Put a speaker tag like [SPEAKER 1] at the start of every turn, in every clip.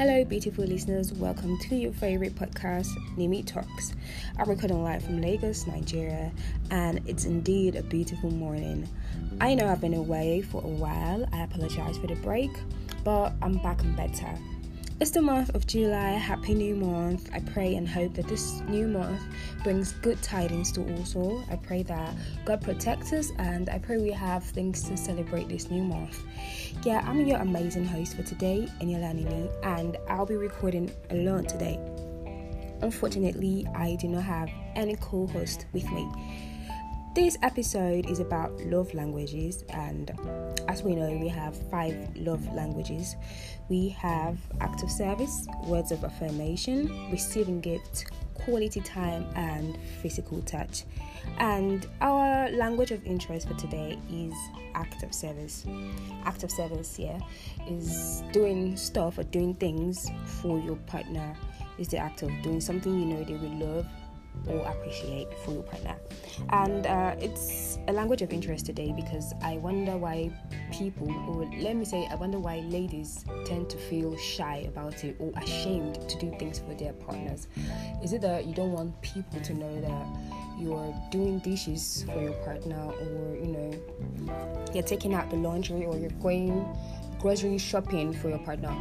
[SPEAKER 1] Hello, beautiful listeners. Welcome to your favorite podcast, Nimi Talks. I'm recording live from Lagos, Nigeria, and it's indeed a beautiful morning. I know I've been away for a while. I apologize for the break, but I'm back and better. It's the month of July. Happy new month. I pray and hope that this new month brings good tidings to all souls. I pray that God protects us and I pray we have things to celebrate this new month. Yeah, I'm your amazing host for today, Enyolanini, and I'll be recording alone today. Unfortunately, I do not have any co host with me. This episode is about love languages, and as we know, we have five love languages. We have acts of service, words of affirmation, receiving gifts, quality time, and physical touch. And our language of interest for today is act of service. Act of service, yeah, is doing stuff or doing things for your partner. Is the act of doing something you know they will love or appreciate for your partner. And uh, it's a language of interest today because I wonder why people, or let me say, I wonder why ladies tend to feel shy about it or ashamed to do things for their partners. Is it that you don't want people to know that you're doing dishes for your partner or, you know, you're taking out the laundry or you're going grocery shopping for your partner?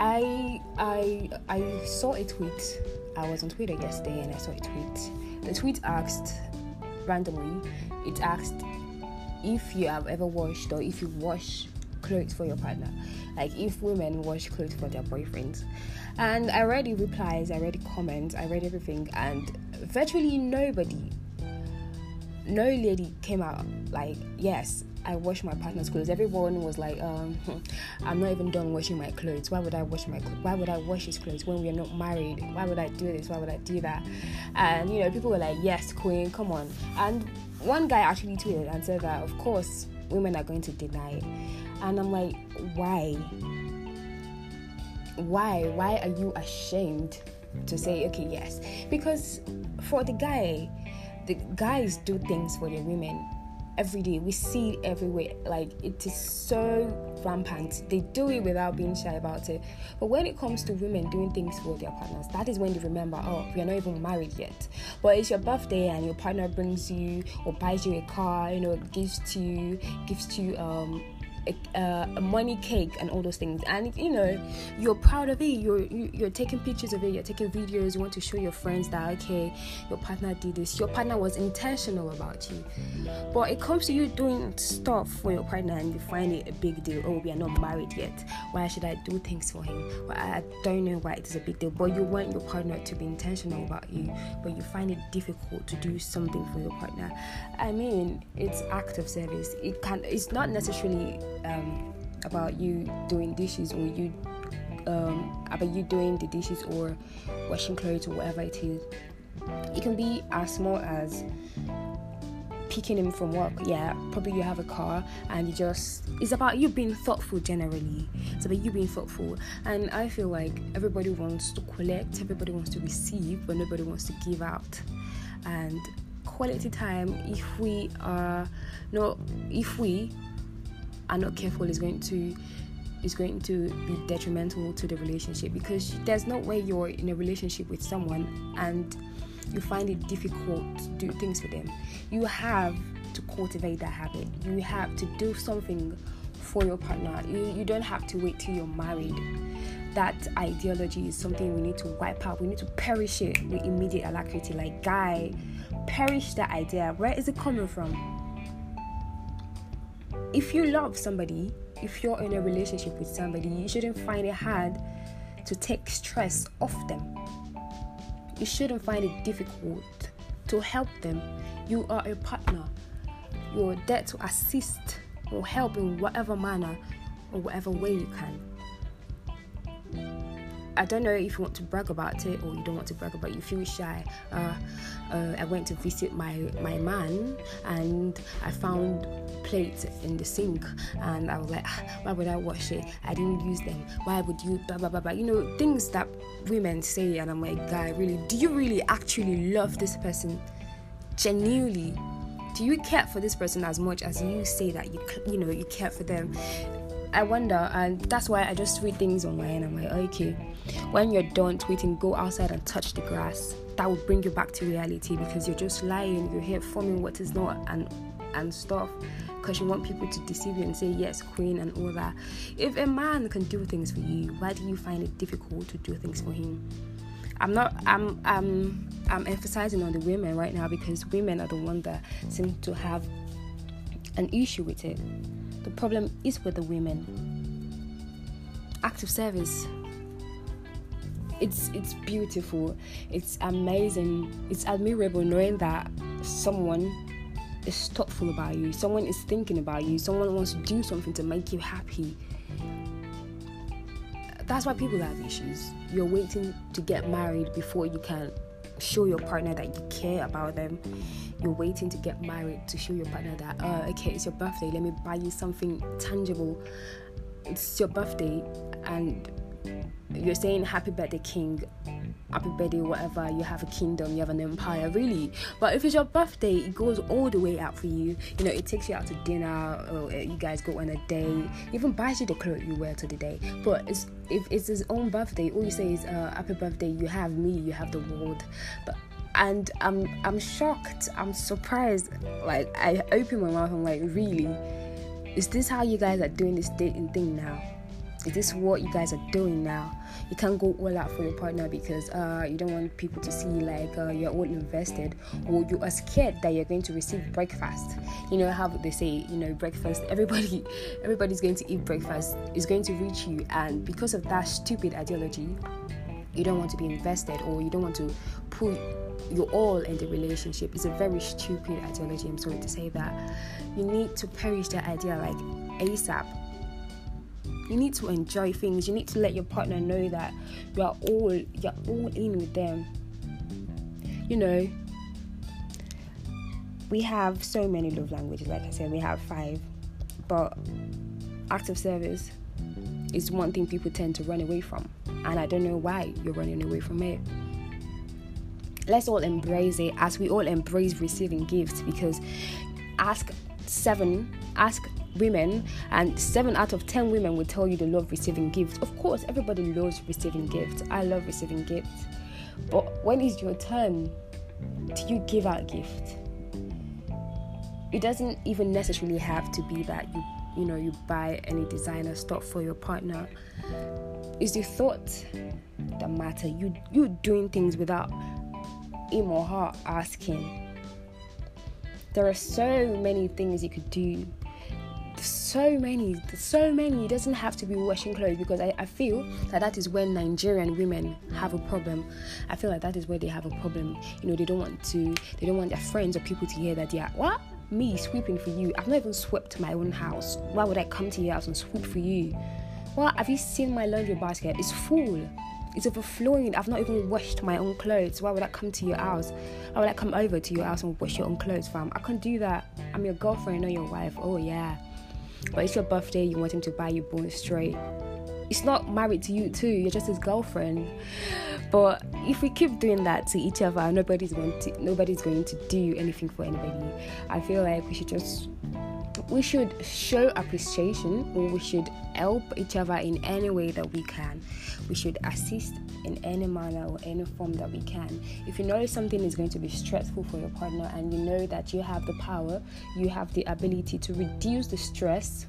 [SPEAKER 1] I I I saw a tweet I was on Twitter yesterday and I saw a tweet. The tweet asked randomly, it asked if you have ever washed or if you wash clothes for your partner. Like if women wash clothes for their boyfriends. And I read the replies, I read the comments, I read everything, and virtually nobody, no lady came out like, yes, I wash my partner's clothes. Everyone was like, um, I'm not even done washing my clothes. Why would I wash my Why would I wash his clothes when we're not married? Why would I do this? Why would I do that? And you know, people were like, yes, queen, come on. And one guy actually tweeted and said that, of course, women are going to deny it. And I'm like, why? Why? Why are you ashamed to say, okay, yes? Because for the guy, the guys do things for the women every day. We see it everywhere. Like it is so rampant. They do it without being shy about it. But when it comes to women doing things for their partners, that is when they remember, oh, we are not even married yet. But it's your birthday and your partner brings you or buys you a car, you know, gives to you, gives to you um a, a, money cake and all those things. And you know you're proud of it. You're you, are taking pictures of it. You're taking videos. You want to show your friends that okay your partner did this. Your partner was intentional about you. But it comes to you doing stuff for your partner and you find it a big deal. Oh we are not married yet. Why should i do things for him? Well, i don't know why it is a big deal. But you want your partner to be intentional about you. But you find it difficult to do something for your partner. I mean it's act of service. It can it's not necessarily um, about you doing dishes or you um, about you doing the dishes or washing clothes or whatever it is. It can be as small as picking him from work. Yeah, probably you have a car and you just it's about you being thoughtful generally. It's about you being thoughtful. And I feel like everybody wants to collect, everybody wants to receive, but nobody wants to give out. And quality time if we are no if we are not careful is going to is going to be detrimental to the relationship because there's no way you're in a relationship with someone and you find it difficult to do things for them. You have to cultivate that habit. You have to do something for your partner. You, you don't have to wait till you're married. That ideology is something we need to wipe out. We need to perish it with immediate alacrity. Like, guy, perish that idea. Where is it coming from? If you love somebody, if you're in a relationship with somebody, you shouldn't find it hard to take stress off them. You shouldn't find it difficult to help them. You are a partner. You're there to assist or help in whatever manner or whatever way you can. I don't know if you want to brag about it or you don't want to brag about it. You feel shy. Uh, uh, I went to visit my my man and I found plates in the sink and I was like, ah, why would I wash it? I didn't use them. Why would you? Blah blah blah blah. You know things that women say, and I'm like, guy, really? Do you really actually love this person genuinely? Do you care for this person as much as you say that you you know you care for them? I wonder, and that's why I just read things online. I'm like, okay, when you're done tweeting, go outside and touch the grass. That will bring you back to reality because you're just lying. You're here forming what is not and and stuff because you want people to deceive you and say yes, queen and all that. If a man can do things for you, why do you find it difficult to do things for him? I'm not. I'm. I'm. I'm emphasizing on the women right now because women are the one that seem to have an issue with it. The problem is with the women. Act of service. It's it's beautiful. It's amazing. It's admirable knowing that someone is thoughtful about you. Someone is thinking about you. Someone wants to do something to make you happy that's why people have issues. You're waiting to get married before you can show your partner that you care about them. You're waiting to get married to show your partner that, oh, okay, it's your birthday, let me buy you something tangible. It's your birthday, and you're saying happy birthday, king happy birthday, whatever, you have a kingdom, you have an empire, really. But if it's your birthday, it goes all the way out for you. You know, it takes you out to dinner, or uh, you guys go on a date, even buys you the clothes you wear to the day. But it's, if it's his own birthday, all you say is, uh, happy birthday, you have me, you have the world. But and I'm I'm shocked, I'm surprised. Like I open my mouth, I'm like, really? Is this how you guys are doing this dating thing now? Is this what you guys are doing now? You can't go all out for your partner because uh, you don't want people to see like uh, you're all invested or you are scared that you're going to receive breakfast. You know how they say, you know, breakfast. Everybody, everybody's going to eat breakfast. Is going to reach you, and because of that stupid ideology, you don't want to be invested or you don't want to put your all in the relationship. It's a very stupid ideology. I'm sorry to say that. You need to perish that idea like ASAP you need to enjoy things. You need to let your partner know that you are all you're all in with them. You know we have so many love languages like i said we have five but act of service is one thing people tend to run away from and i don't know why you're running away from it. Let's all embrace it as we all embrace receiving gifts because ask seven ask women, and seven out of ten women will tell you they love receiving gifts. Of course, everybody loves receiving gifts. I love receiving gifts. But when is your turn? Do you give out gift? It doesn't even necessarily have to be that you you know you buy any designer stuff for your partner. It's the thought that matter. You you doing things without him or her asking. There are so many things you could do so many, so many. It doesn't have to be washing clothes because I, I feel that that is when Nigerian women have a problem. I feel like that is where they have a problem. You know, they don't want to, they don't want their friends or people to hear that they are what me sweeping for you. I've not even swept my own house. Why would I come to your house and sweep for you? Well, have you seen my laundry basket? It's full. It's overflowing. I've not even washed my own clothes. Why would I come to your house? Why would I come over to your house and wash your own clothes, fam? I can't do that. I'm your girlfriend, not your wife. Oh yeah. But it's your birthday, you want him to buy you bone straight. He's not married to you too, you're just his girlfriend. But if we keep doing that to each other, nobody's going to nobody's going to do anything for anybody. I feel like we should just we should show appreciation or we should help each other in any way that we can. We should assist in any manner or any form that we can. If you know something is going to be stressful for your partner and you know that you have the power, you have the ability to reduce the stress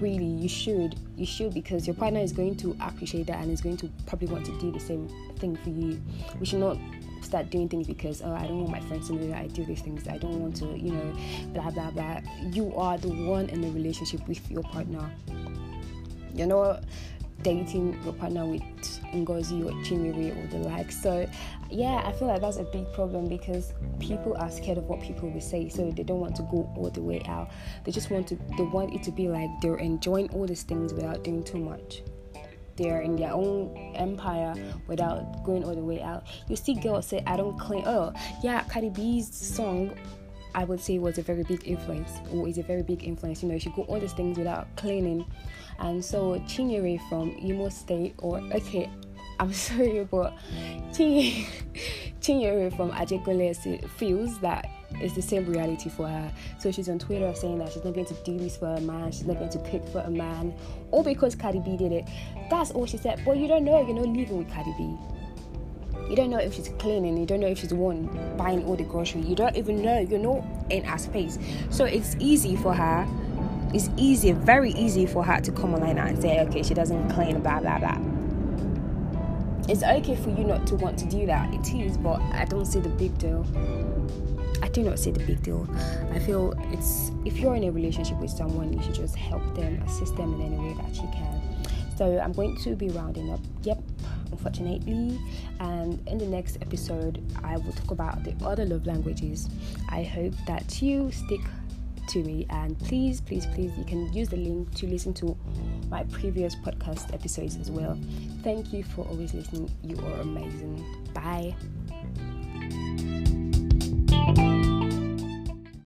[SPEAKER 1] really you should you should because your partner is going to appreciate that and is going to probably want to do the same thing for you we should not start doing things because oh I don't want my friends to know that I do these things. I don't want to, you know, blah blah blah. You are the one in the relationship with your partner. You're not dating your partner with Ngozi or Chinyere or the like. So yeah, I feel like that's a big problem because people are scared of what people will say, so they don't want to go all the way out. They just want to they want it to be like they're enjoying all these things without doing too much they're in their own empire without going all the way out. You see girls say, I don't clean. Oh, yeah, Cardi B's song, I would say, was a very big influence, or is a very big influence. You know, she got all these things without cleaning. And so Chinyere from Imo State, or okay, I'm sorry, but Chinyere from Ajegunle feels that it's the same reality for her. So she's on Twitter saying that she's not going to do this for a man, she's not going to cook for a man, all because Cardi B did it. That's all she said. But you don't know, you're not living with Cardi B. You don't know if she's cleaning, you don't know if she's one buying all the grocery, you don't even know, you're not in her space. So it's easy for her, it's easy, very easy for her to come online and say, okay, she doesn't clean, blah, blah, blah. It's okay for you not to want to do that, it is, but I don't see the big deal. I do not see the big deal. I feel it's if you're in a relationship with someone, you should just help them, assist them in any way that you can. So I'm going to be rounding up. Yep, unfortunately. And in the next episode, I will talk about the other love languages. I hope that you stick to me and please, please, please, you can use the link to listen to my previous podcast episodes as well. Thank you for always listening. You are amazing. Bye.